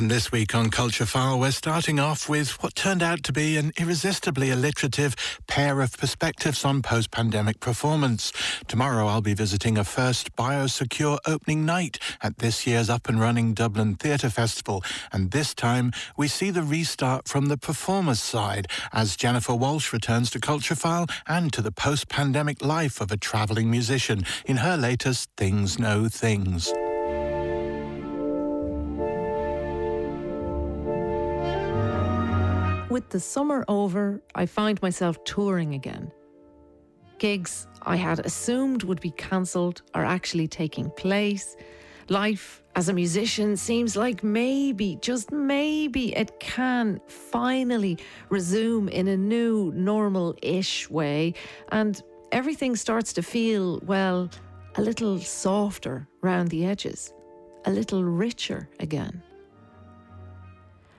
And this week on Culture File, we're starting off with what turned out to be an irresistibly alliterative pair of perspectives on post pandemic performance. Tomorrow, I'll be visiting a first biosecure opening night at this year's up and running Dublin Theatre Festival. And this time, we see the restart from the performer's side as Jennifer Walshe returns to Culture File and to the post pandemic life of a travelling musician in her latest Things Know Things. With the summer over, I find myself touring again. Gigs I had assumed would be cancelled are actually taking place. Life as a musician seems like maybe, just maybe, it can finally resume in a new, normal ish way. And everything starts to feel, well, a little softer round the edges, a little richer again.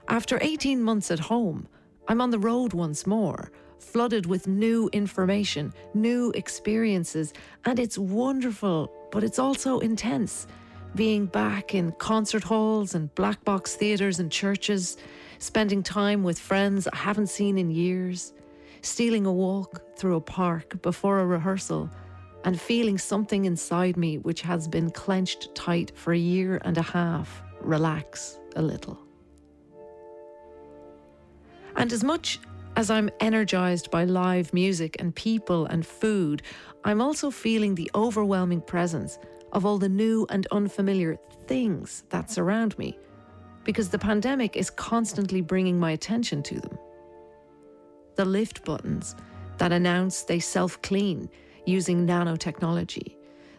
After 18 months at home, I'm on the road once more, flooded with new information, new experiences, and it's wonderful, but it's also intense. Being back in concert halls and black box theatres and churches, spending time with friends I haven't seen in years, stealing a walk through a park before a rehearsal, and feeling something inside me which has been clenched tight for a year and a half relax a little. And as much as I'm energized by live music and people and food, I'm also feeling the overwhelming presence of all the new and unfamiliar things that surround me, because the pandemic is constantly bringing my attention to them. The lift buttons that announce they self clean using nanotechnology,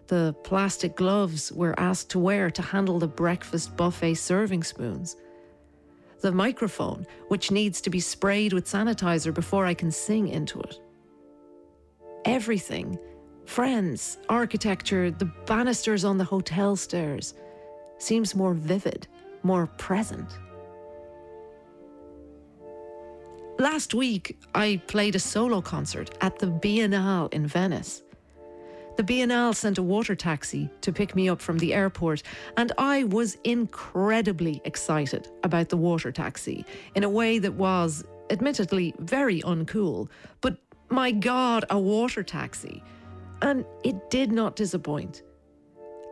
the plastic gloves we're asked to wear to handle the breakfast buffet serving spoons the microphone, which needs to be sprayed with sanitizer before I can sing into it. Everything friends, architecture, the banisters on the hotel stairs seems more vivid, more present. Last week, I played a solo concert at the Biennale in Venice. The Biennale sent a water taxi to pick me up from the airport, and I was incredibly excited about the water taxi in a way that was, admittedly, very uncool. But my God, a water taxi! And it did not disappoint.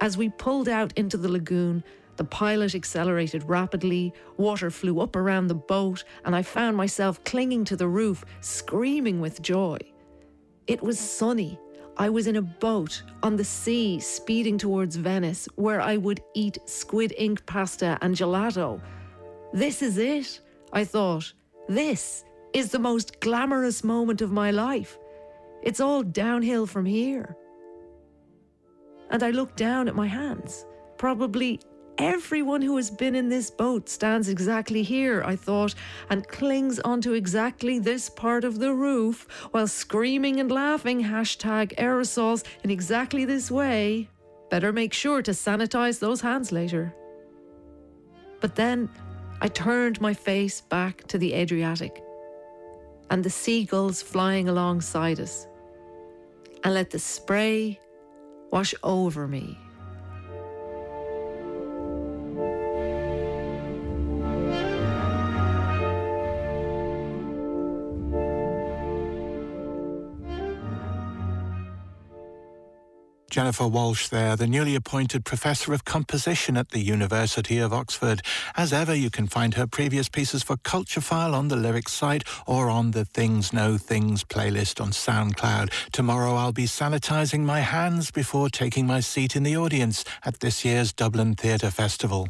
As we pulled out into the lagoon, the pilot accelerated rapidly, water flew up around the boat, and I found myself clinging to the roof, screaming with joy. It was sunny I was in a boat on the sea speeding towards Venice where I would eat squid ink pasta and gelato. This is it, I thought. This is the most glamorous moment of my life. It's all downhill from here. And I looked down at my hands. Probably Everyone who has been in this boat stands exactly here, I thought, and clings onto exactly this part of the roof while screaming and laughing hashtag aerosols in exactly this way. Better make sure to sanitize those hands later. But then I turned my face back to the Adriatic and the seagulls flying alongside us and let the spray wash over me. Jennifer Walshe there, the newly appointed Professor of Composition at the University of Oxford. As ever, you can find her previous pieces for Culture File on the lyrics site or on the Things Know Things playlist on SoundCloud. Tomorrow I'll be sanitising my hands before taking my seat in the audience at this year's Dublin Theatre Festival.